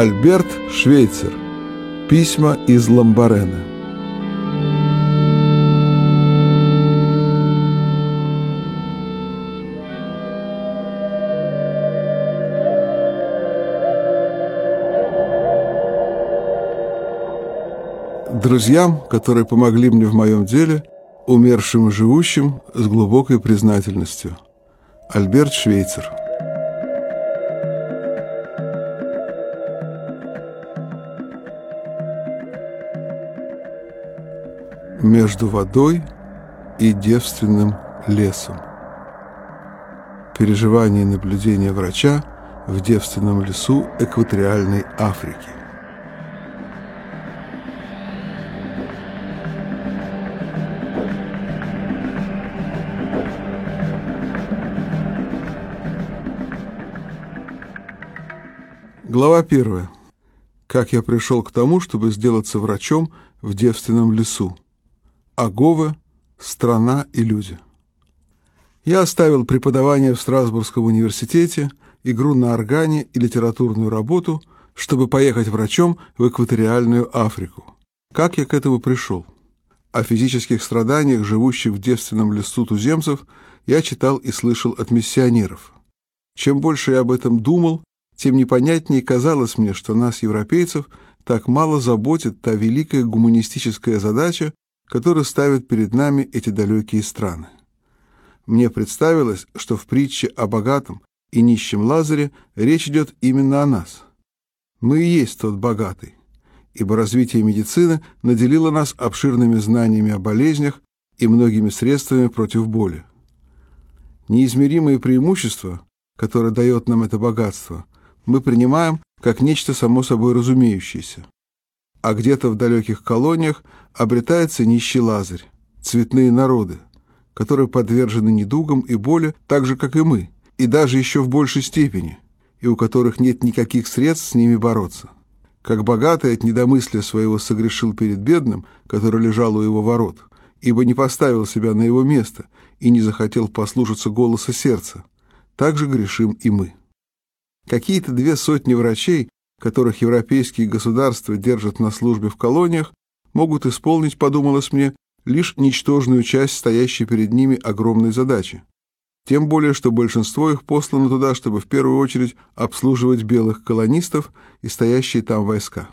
Альберт Швейцер. Письма из Ламбарена. Друзьям, которые помогли мне в моем деле, умершим и живущим, с глубокой признательностью. Альберт Швейцер. Между водой и девственным лесом. Переживания и наблюдения врача в девственном лесу экваториальной Африки. Глава первая. Как я пришел к тому, чтобы сделаться врачом в девственном лесу. Агова, страна и люди. Я оставил преподавание в Страсбургском университете, игру на органе и литературную работу, чтобы поехать врачом в экваториальную Африку. Как я к этому пришел? О физических страданиях, живущих в девственном лесу туземцев, я читал и слышал от миссионеров. Чем больше я об этом думал, тем непонятнее казалось мне, что нас, европейцев, так мало заботит та великая гуманистическая задача, который ставят перед нами эти далекие страны. Мне представилось, что в притче о богатом и нищем Лазаре речь идет именно о нас. Мы и есть тот богатый, ибо развитие медицины наделило нас обширными знаниями о болезнях и многими средствами против боли. Неизмеримые преимущества, которые дает нам это богатство, мы принимаем как нечто само собой разумеющееся а где-то в далеких колониях обретается нищий Лазарь, цветные народы, которые подвержены недугам и боли так же, как и мы, и даже еще в большей степени, и у которых нет никаких средств с ними бороться. Как богатый от недомыслия своего согрешил перед бедным, который лежал у его ворот, ибо не поставил себя на его место и не захотел послушаться голоса сердца, так же грешим и мы. Какие-то две сотни врачей которых европейские государства держат на службе в колониях, могут исполнить, подумалось мне, лишь ничтожную часть стоящей перед ними огромной задачи. Тем более, что большинство их послано туда, чтобы в первую очередь обслуживать белых колонистов и стоящие там войска.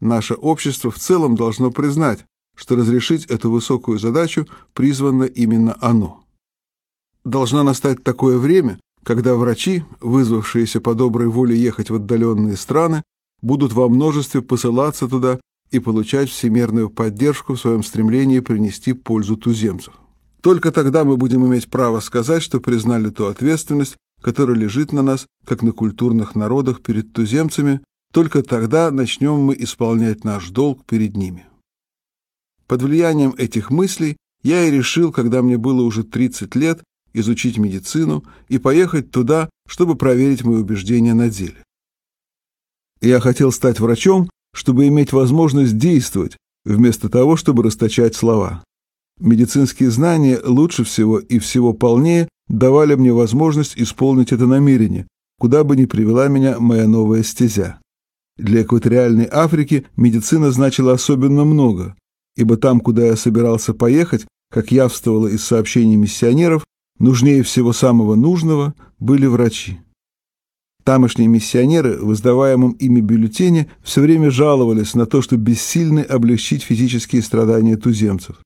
Наше общество в целом должно признать, что разрешить эту высокую задачу призвано именно оно. Должна настать такое время, когда врачи, вызвавшиеся по доброй воле ехать в отдаленные страны, будут во множестве посылаться туда и получать всемирную поддержку в своем стремлении принести пользу туземцев. Только тогда мы будем иметь право сказать, что признали ту ответственность, которая лежит на нас, как на культурных народах перед туземцами, только тогда начнем мы исполнять наш долг перед ними. Под влиянием этих мыслей я и решил, когда мне было уже 30 лет, изучить медицину и поехать туда, чтобы проверить мои убеждения на деле. Я хотел стать врачом, чтобы иметь возможность действовать, вместо того, чтобы расточать слова. Медицинские знания лучше всего и всего полнее давали мне возможность исполнить это намерение, куда бы ни привела меня моя новая стезя. Для экваториальной Африки медицина значила особенно много, ибо там, куда я собирался поехать, как явствовало из сообщений миссионеров, Нужнее всего самого нужного были врачи. Тамошние миссионеры в издаваемом ими бюллетене все время жаловались на то, что бессильны облегчить физические страдания туземцев.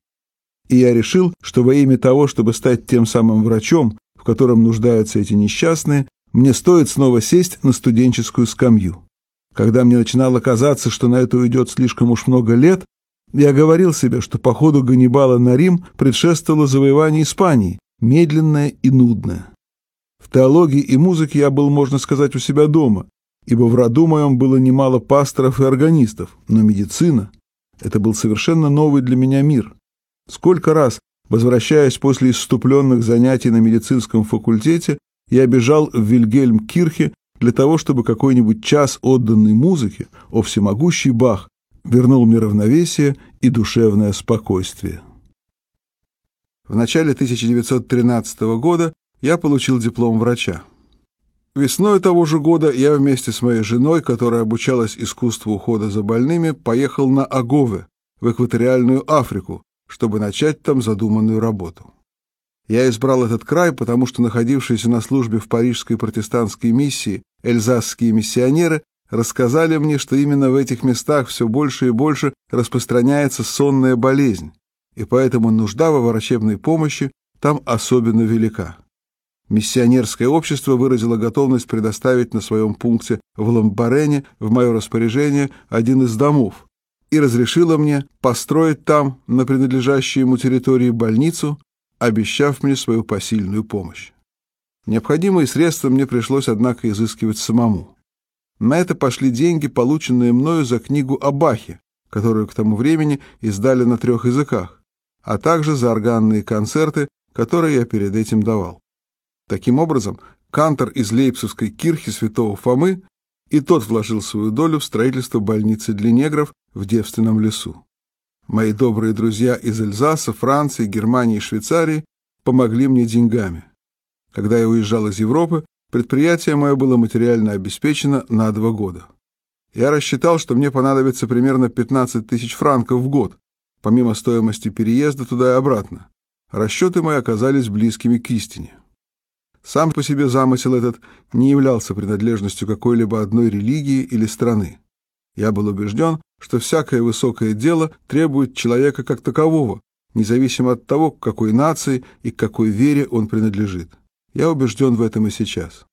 И я решил, что во имя того, чтобы стать тем самым врачом, в котором нуждаются эти несчастные, мне стоит снова сесть на студенческую скамью. Когда мне начинало казаться, что на это уйдет слишком уж много лет, я говорил себе, что по ходу Ганнибала на Рим предшествовало завоевание Испании, медленное и нудное. В теологии и музыке я был, можно сказать, у себя дома, ибо в роду моем было немало пасторов и органистов, но медицина — это был совершенно новый для меня мир. Сколько раз, возвращаясь после исступленных занятий на медицинском факультете, я бежал в Вильгельм-Кирхе для того, чтобы какой-нибудь час отданной музыке, о всемогущий Бах, вернул мне равновесие и душевное спокойствие. В начале 1913 года я получил диплом врача. Весной того же года я вместе с моей женой, которая обучалась искусству ухода за больными, поехал на Агове, в экваториальную Африку, чтобы начать там задуманную работу. Я избрал этот край, потому что находившиеся на службе в парижской протестантской миссии эльзасские миссионеры рассказали мне, что именно в этих местах все больше и больше распространяется сонная болезнь, и поэтому нужда во врачебной помощи там особенно велика. Миссионерское общество выразило готовность предоставить на своем пункте в Ламбарене в мое распоряжение один из домов и разрешило мне построить там, на принадлежащей ему территории, больницу, обещав мне свою посильную помощь. Необходимые средства мне пришлось, однако, изыскивать самому. На это пошли деньги, полученные мною за книгу о Бахе, которую к тому времени издали на трех языках, а также за органные концерты, которые я перед этим давал. Таким образом, кантор из Лейпцигской кирхи святого Фомы и тот вложил свою долю в строительство больницы для негров в девственном лесу. Мои добрые друзья из Эльзаса, Франции, Германии и Швейцарии помогли мне деньгами. Когда я уезжал из Европы, предприятие мое было материально обеспечено на два года. Я рассчитал, что мне понадобится примерно 15 тысяч франков в год, помимо стоимости переезда туда и обратно. Расчеты мои оказались близкими к истине. Сам по себе замысел этот не являлся принадлежностью какой-либо одной религии или страны. Я был убежден, что всякое высокое дело требует человека как такового, независимо от того, к какой нации и к какой вере он принадлежит. Я убежден в этом и сейчас.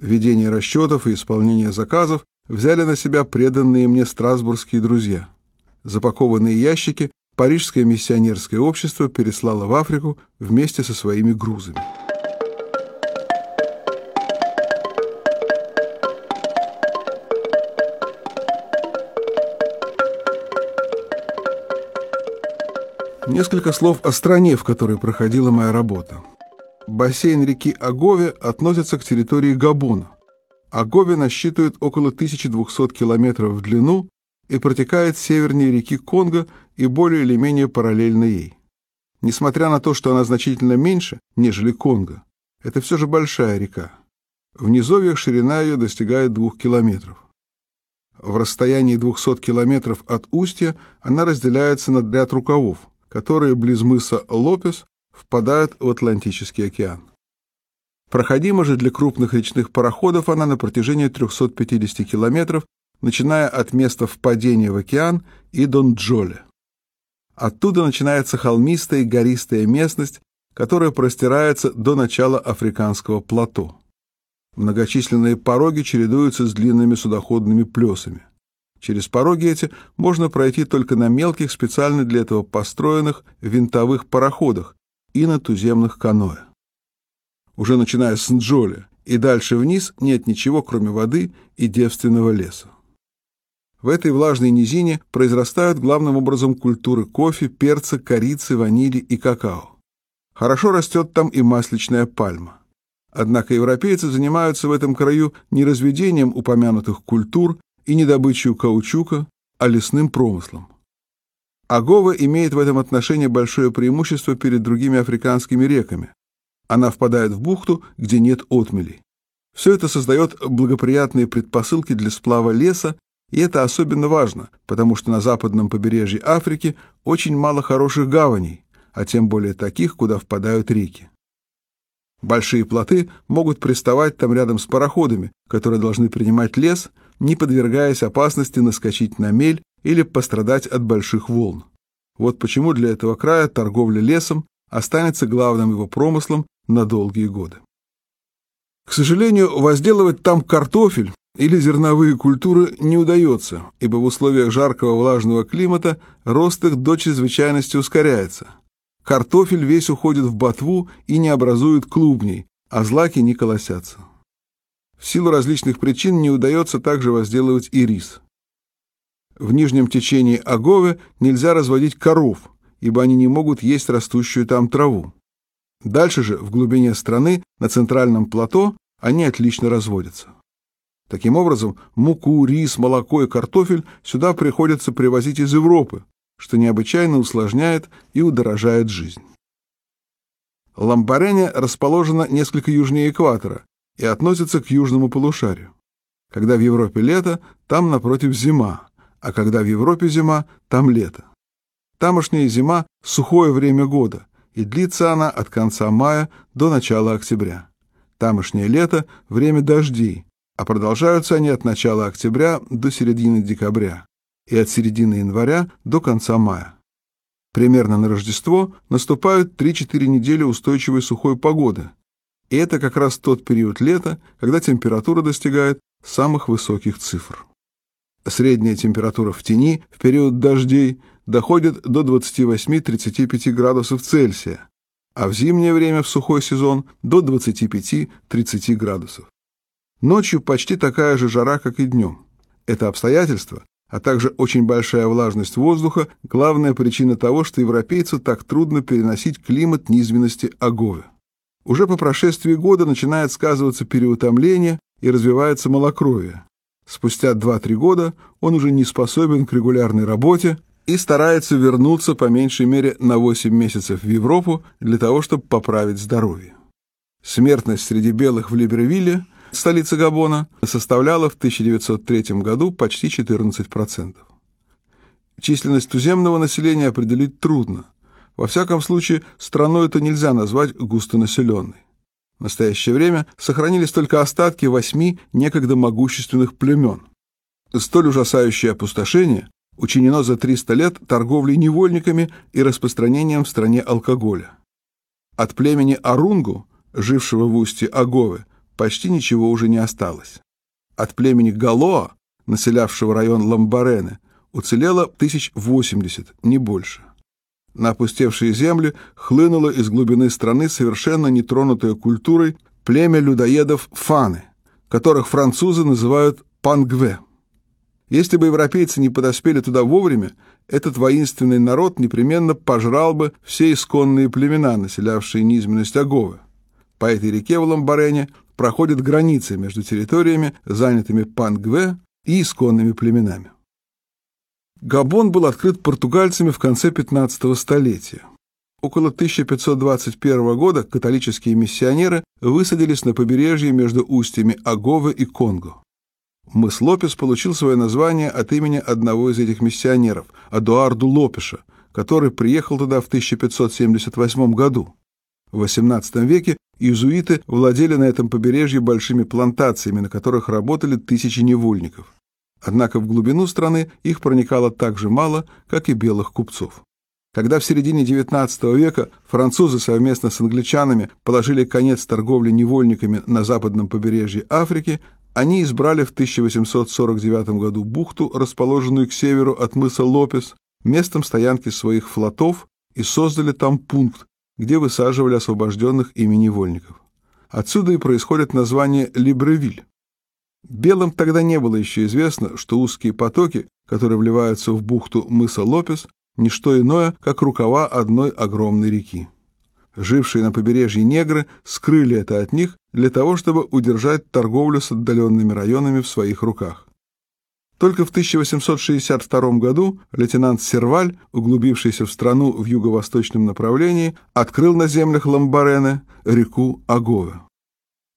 Ведение расчетов и исполнение заказов взяли на себя преданные мне страсбургские друзья. Запакованные ящики Парижское миссионерское общество переслало в Африку вместе со своими грузами. Несколько слов о стране, в которой проходила моя работа. Бассейн реки Агове относится к территории Габона. Агове насчитывает около 1200 километров в длину и протекает севернее реки Конго и более или менее параллельно ей. Несмотря на то, что она значительно меньше, нежели Конго, это все же большая река. В низовьях ширина ее достигает двух километров. В расстоянии 200 километров от устья она разделяется на ряд рукавов – которые близ мыса Лопес впадают в Атлантический океан. Проходима же для крупных речных пароходов она на протяжении 350 километров, начиная от места впадения в океан и Донджоле. Оттуда начинается холмистая и гористая местность, которая простирается до начала африканского плато. Многочисленные пороги чередуются с длинными судоходными плесами. Через пороги эти можно пройти только на мелких, специально для этого построенных винтовых пароходах и на туземных каноэ. Уже начиная с Нджоли и дальше вниз нет ничего, кроме воды и девственного леса. В этой влажной низине произрастают главным образом культуры кофе, перца, корицы, ванили и какао. Хорошо растет там и масличная пальма. Однако европейцы занимаются в этом краю не разведением упомянутых культур, и не добычей каучука, а лесным промыслом. Агова имеет в этом отношении большое преимущество перед другими африканскими реками. Она впадает в бухту, где нет отмелей. Все это создает благоприятные предпосылки для сплава леса, и это особенно важно, потому что на западном побережье Африки очень мало хороших гаваней, а тем более таких, куда впадают реки. Большие плоты могут приставать там рядом с пароходами, которые должны принимать лес, не подвергаясь опасности наскочить на мель или пострадать от больших волн. Вот почему для этого края торговля лесом останется главным его промыслом на долгие годы. К сожалению, возделывать там картофель или зерновые культуры не удается, ибо в условиях жаркого влажного климата рост их до чрезвычайности ускоряется. Картофель весь уходит в ботву и не образует клубней, а злаки не колосятся. В силу различных причин не удается также возделывать и рис. В нижнем течении Аговы нельзя разводить коров, ибо они не могут есть растущую там траву. Дальше же, в глубине страны, на центральном плато, они отлично разводятся. Таким образом, муку, рис, молоко и картофель сюда приходится привозить из Европы, что необычайно усложняет и удорожает жизнь. Ламбарене расположена несколько южнее экватора, и относятся к южному полушарию. Когда в Европе лето, там напротив зима, а когда в Европе зима, там лето. Тамошняя зима – сухое время года, и длится она от конца мая до начала октября. Тамошнее лето – время дождей, а продолжаются они от начала октября до середины декабря и от середины января до конца мая. Примерно на Рождество наступают 3-4 недели устойчивой сухой погоды, и это как раз тот период лета, когда температура достигает самых высоких цифр. Средняя температура в тени в период дождей доходит до 28-35 градусов Цельсия, а в зимнее время в сухой сезон до 25-30 градусов. Ночью почти такая же жара, как и днем. Это обстоятельство, а также очень большая влажность воздуха – главная причина того, что европейцу так трудно переносить климат низменности Аговы. Уже по прошествии года начинает сказываться переутомление и развивается малокровие. Спустя 2-3 года он уже не способен к регулярной работе и старается вернуться по меньшей мере на 8 месяцев в Европу для того, чтобы поправить здоровье. Смертность среди белых в Либервилле, столице Габона, составляла в 1903 году почти 14%. Численность туземного населения определить трудно. Во всяком случае, страну это нельзя назвать густонаселенной. В настоящее время сохранились только остатки восьми некогда могущественных племен. Столь ужасающее опустошение учинено за 300 лет торговлей невольниками и распространением в стране алкоголя. От племени Арунгу, жившего в устье Аговы, почти ничего уже не осталось. От племени Галоа, населявшего район Ламбарены, уцелело тысяч восемьдесят, не больше. На опустевшие земли хлынуло из глубины страны совершенно нетронутое культурой племя людоедов фаны, которых французы называют пангве. Если бы европейцы не подоспели туда вовремя, этот воинственный народ непременно пожрал бы все исконные племена, населявшие низменность Аговы. По этой реке в Ламбарене проходят границы между территориями, занятыми пангве и исконными племенами. Габон был открыт португальцами в конце 15 столетия. Около 1521 года католические миссионеры высадились на побережье между устьями Аговы и Конго. Мыс Лопес получил свое название от имени одного из этих миссионеров, Адуарду Лопеша, который приехал туда в 1578 году. В XVIII веке иезуиты владели на этом побережье большими плантациями, на которых работали тысячи невольников. Однако в глубину страны их проникало так же мало, как и белых купцов. Когда в середине XIX века французы совместно с англичанами положили конец торговле невольниками на западном побережье Африки, они избрали в 1849 году бухту, расположенную к северу от мыса Лопес, местом стоянки своих флотов и создали там пункт, где высаживали освобожденных ими невольников. Отсюда и происходит название Либревиль. Белым тогда не было еще известно, что узкие потоки, которые вливаются в бухту мыса Лопес, не что иное, как рукава одной огромной реки. Жившие на побережье негры скрыли это от них для того, чтобы удержать торговлю с отдаленными районами в своих руках. Только в 1862 году лейтенант Серваль, углубившийся в страну в юго-восточном направлении, открыл на землях Ламбарены реку Агове.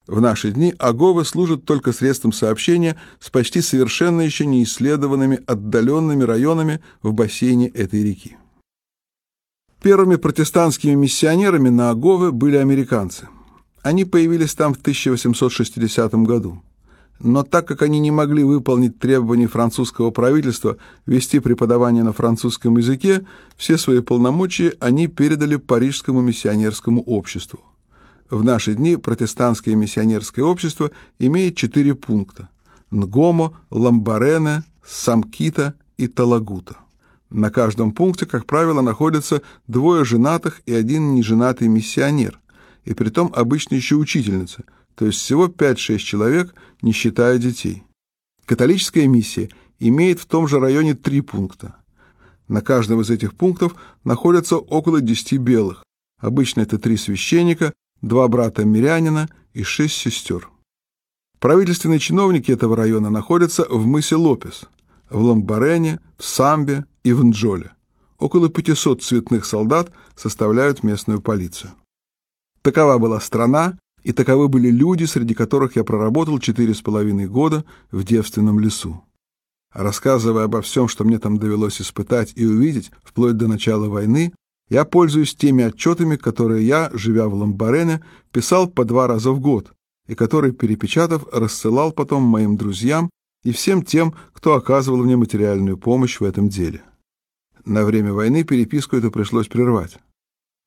В наши дни Аговы служат только средством сообщения с почти совершенно еще не исследованными отдаленными районами в бассейне этой реки. Первыми протестантскими миссионерами на Агове были американцы. Они появились там в 1860 году. Но так как они не могли выполнить требований французского правительства вести преподавание на французском языке, все свои полномочия они передали Парижскому миссионерскому обществу. В наши дни протестантское миссионерское общество имеет четыре пункта – Нгомо, Ламбарене, Самкита и Талагута. На каждом пункте, как правило, находятся двое женатых и один неженатый миссионер, и притом обычно еще учительница, то есть всего 5-6 человек, не считая детей. Католическая миссия имеет в том же районе три пункта. На каждом из этих пунктов находятся около 10 белых. Обычно это три священника, два брата-мирянина и шесть сестер. Правительственные чиновники этого района находятся в мысе Лопес, в Ламбарене, в Самбе и в Нджоле. Около 500 цветных солдат составляют местную полицию. Такова была страна и таковы были люди, среди которых я проработал четыре с половиной года в девственном лесу. Рассказывая обо всем, что мне там довелось испытать и увидеть, вплоть до начала войны, я пользуюсь теми отчетами, которые я, живя в Ламбарене, писал по два раза в год, и которые, перепечатав, рассылал потом моим друзьям и всем тем, кто оказывал мне материальную помощь в этом деле. На время войны переписку эту пришлось прервать.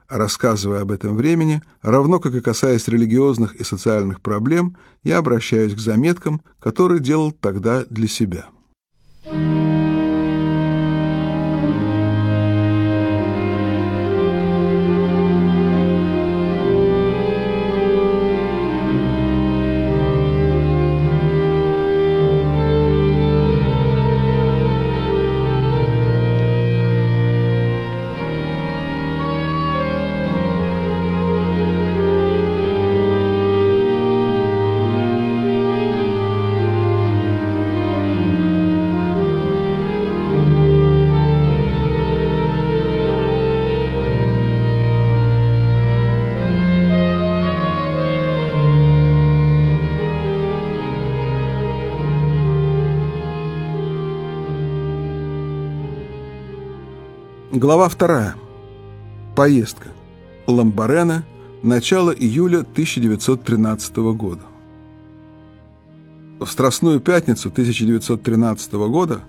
Рассказывая об этом времени, равно как и касаясь религиозных и социальных проблем, я обращаюсь к заметкам, которые делал тогда для себя. Глава вторая. Поездка. Ламбарена. Начало июля 1913 года. В Страстную пятницу 1913 года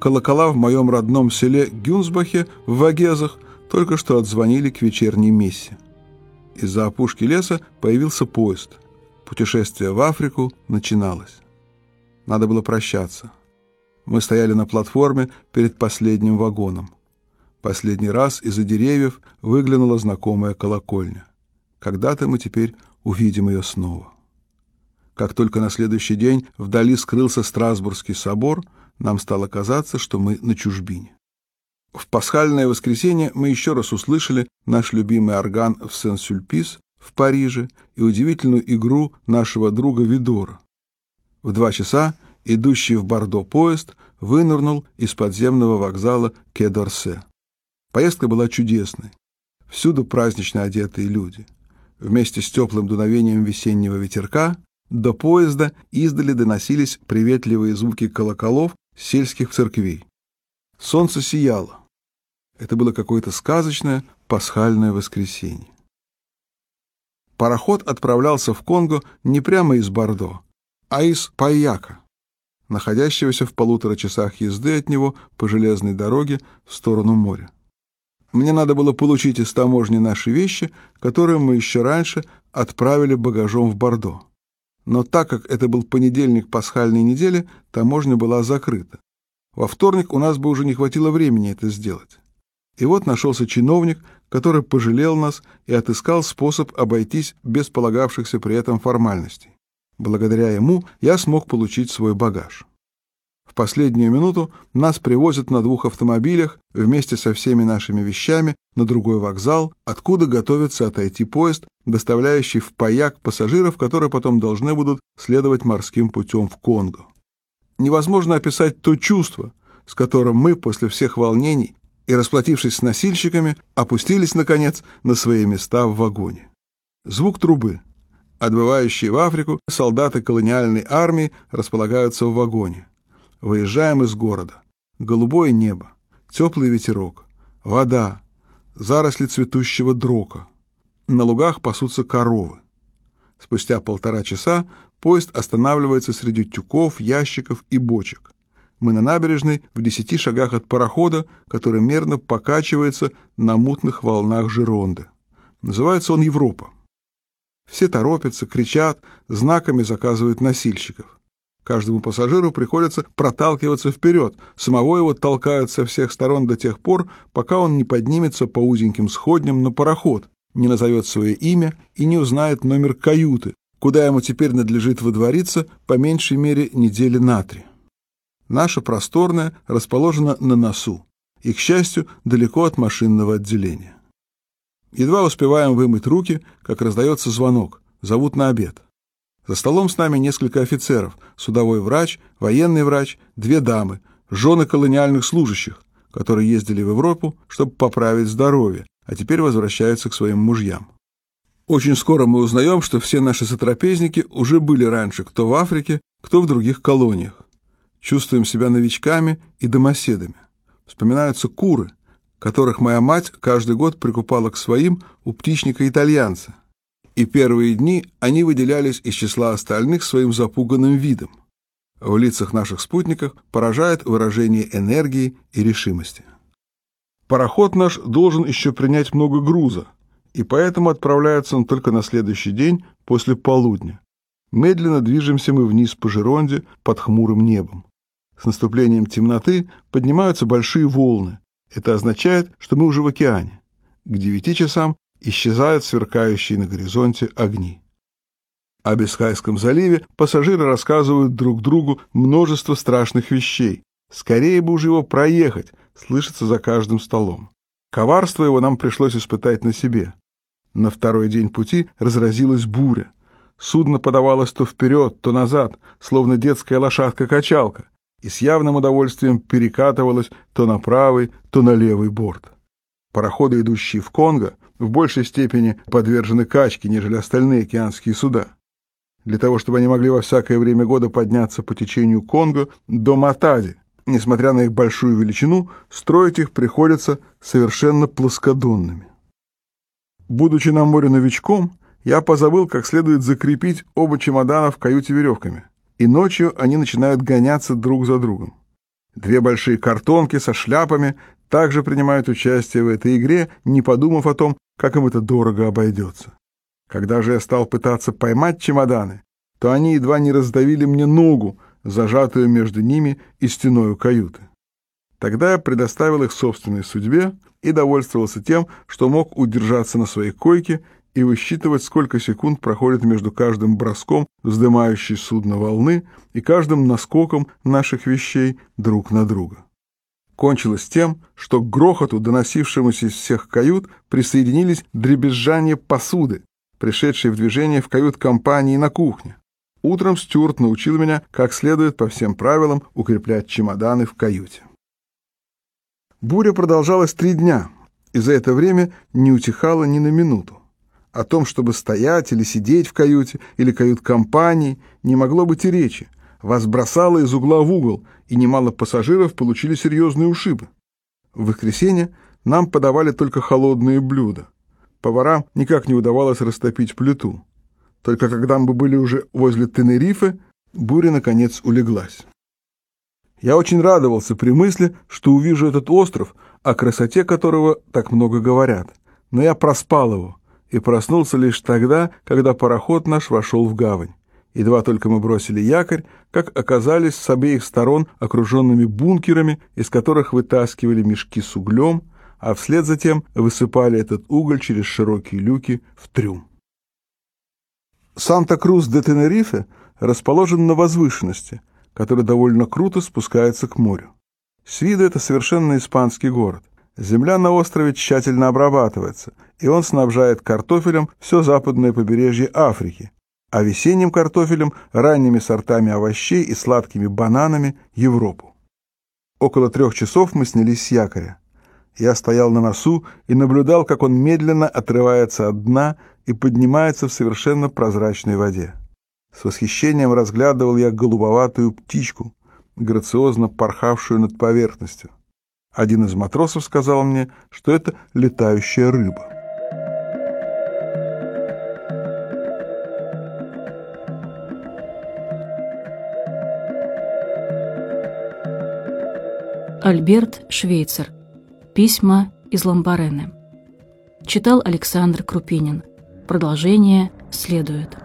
колокола в моем родном селе Гюнсбахе в Вагезах только что отзвонили к вечерней мессе. Из-за опушки леса появился поезд. Путешествие в Африку начиналось. Надо было прощаться. Мы стояли на платформе перед последним вагоном. Последний раз из-за деревьев выглянула знакомая колокольня. Когда-то мы теперь увидим ее снова. Как только на следующий день вдали скрылся Страсбургский собор, нам стало казаться, что мы на чужбине. В пасхальное воскресенье мы еще раз услышали наш любимый орган в Сен-Сюльпис в Париже и удивительную игру нашего друга Видора. В два часа идущий в Бордо поезд вынырнул из подземного вокзала Кедорсе. Поездка была чудесной. Всюду празднично одетые люди. Вместе с теплым дуновением весеннего ветерка до поезда издали доносились приветливые звуки колоколов сельских церквей. Солнце сияло. Это было какое-то сказочное пасхальное воскресенье. Пароход отправлялся в Конго не прямо из Бордо, а из Пайяка, находящегося в полутора часах езды от него по железной дороге в сторону моря. Мне надо было получить из таможни наши вещи, которые мы еще раньше отправили багажом в Бордо. Но так как это был понедельник пасхальной недели, таможня была закрыта. Во вторник у нас бы уже не хватило времени это сделать. И вот нашелся чиновник, который пожалел нас и отыскал способ обойтись без полагавшихся при этом формальностей. Благодаря ему я смог получить свой багаж. В последнюю минуту нас привозят на двух автомобилях вместе со всеми нашими вещами на другой вокзал, откуда готовится отойти поезд, доставляющий в Паяк пассажиров, которые потом должны будут следовать морским путем в Конго. Невозможно описать то чувство, с которым мы после всех волнений и расплатившись с носильщиками, опустились, наконец, на свои места в вагоне. Звук трубы. Отбывающие в Африку солдаты колониальной армии располагаются в вагоне. Выезжаем из города. Голубое небо, теплый ветерок, вода, заросли цветущего дрока. На лугах пасутся коровы. Спустя полтора часа поезд останавливается среди тюков, ящиков и бочек. Мы на набережной в десяти шагах от парохода, который мерно покачивается на мутных волнах Жеронды. Называется он Европа. Все торопятся, кричат, знаками заказывают носильщиков. Каждому пассажиру приходится проталкиваться вперед, самого его толкают со всех сторон до тех пор, пока он не поднимется по узеньким сходням на пароход, не назовет свое имя и не узнает номер каюты, куда ему теперь надлежит выдвориться по меньшей мере недели на три. Наша просторная расположена на носу и, к счастью, далеко от машинного отделения. Едва успеваем вымыть руки, как раздается звонок, зовут на обед. За столом с нами несколько офицеров, судовой врач, военный врач, две дамы, жены колониальных служащих, которые ездили в Европу, чтобы поправить здоровье, а теперь возвращаются к своим мужьям. Очень скоро мы узнаем, что все наши сотрапезники уже были раньше, кто в Африке, кто в других колониях. Чувствуем себя новичками и домоседами. Вспоминаются куры, которых моя мать каждый год прикупала к своим у птичника-итальянца. И первые дни они выделялись из числа остальных своим запуганным видом. В лицах наших спутников поражает выражение энергии и решимости. Пароход наш должен еще принять много груза, и поэтому отправляется он только на следующий день после полудня. Медленно движемся мы вниз по Жеронде под хмурым небом. С наступлением темноты поднимаются большие волны. Это означает, что мы уже в океане. К девяти часам исчезают сверкающие на горизонте огни. О Бискайском заливе пассажиры рассказывают друг другу множество страшных вещей. Скорее бы уже его проехать, слышится за каждым столом. Коварство его нам пришлось испытать на себе. На второй день пути разразилась буря. Судно подавалось то вперед, то назад, словно детская лошадка-качалка, и с явным удовольствием перекатывалось то на правый, то на левый борт. Пароходы, идущие в Конго, в большей степени подвержены качке, нежели остальные океанские суда. Для того, чтобы они могли во всякое время года подняться по течению Конго до Матади, несмотря на их большую величину, строить их приходится совершенно плоскодонными. Будучи на море новичком, я позабыл, как следует закрепить оба чемодана в каюте веревками, и ночью они начинают гоняться друг за другом. Две большие картонки со шляпами также принимают участие в этой игре, не подумав о том, как им это дорого обойдется. Когда же я стал пытаться поймать чемоданы, то они едва не раздавили мне ногу, зажатую между ними и стеною каюты. Тогда я предоставил их собственной судьбе и довольствовался тем, что мог удержаться на своей койке и высчитывать, сколько секунд проходит между каждым броском вздымающей судно волны и каждым наскоком наших вещей друг на друга. Кончилось тем, что к грохоту, доносившемуся из всех кают, присоединились дребезжание посуды, пришедшей в движение в кают-компании на кухне. Утром Стюарт научил меня, как следует по всем правилам укреплять чемоданы в каюте. Буря продолжалась три дня, и за это время не утихала ни на минуту. О том, чтобы стоять или сидеть в каюте или кают-компании, не могло быть и речи. Вас бросало из угла в угол, и немало пассажиров получили серьезные ушибы. В воскресенье нам подавали только холодные блюда. Поварам никак не удавалось растопить плиту. Только когда мы были уже возле Тенерифе, буря, наконец, улеглась. Я очень радовался при мысли, что увижу этот остров, о красоте которого так много говорят. Но я проспал его и проснулся лишь тогда, когда пароход наш вошел в гавань. Едва только мы бросили якорь, как оказались с обеих сторон окруженными бункерами, из которых вытаскивали мешки с углем, а вслед за тем высыпали этот уголь через широкие люки в трюм. Санта-Крус де Тенерифе расположен на возвышенности, который довольно круто спускается к морю. С виду это совершенно испанский город. Земля на острове тщательно обрабатывается, и он снабжает картофелем все западное побережье Африки, а весенним картофелем, ранними сортами овощей и сладкими бананами Европу. Около трех часов мы снялись с якоря. Я стоял на носу и наблюдал, как он медленно отрывается от дна и поднимается в совершенно прозрачной воде. С восхищением разглядывал я голубоватую птичку, грациозно порхавшую над поверхностью. Один из матросов сказал мне, что это летающая рыба. Альберт Швейцер. Письма из Ламбарены. Читал Александр Крупинин. Продолжение следует.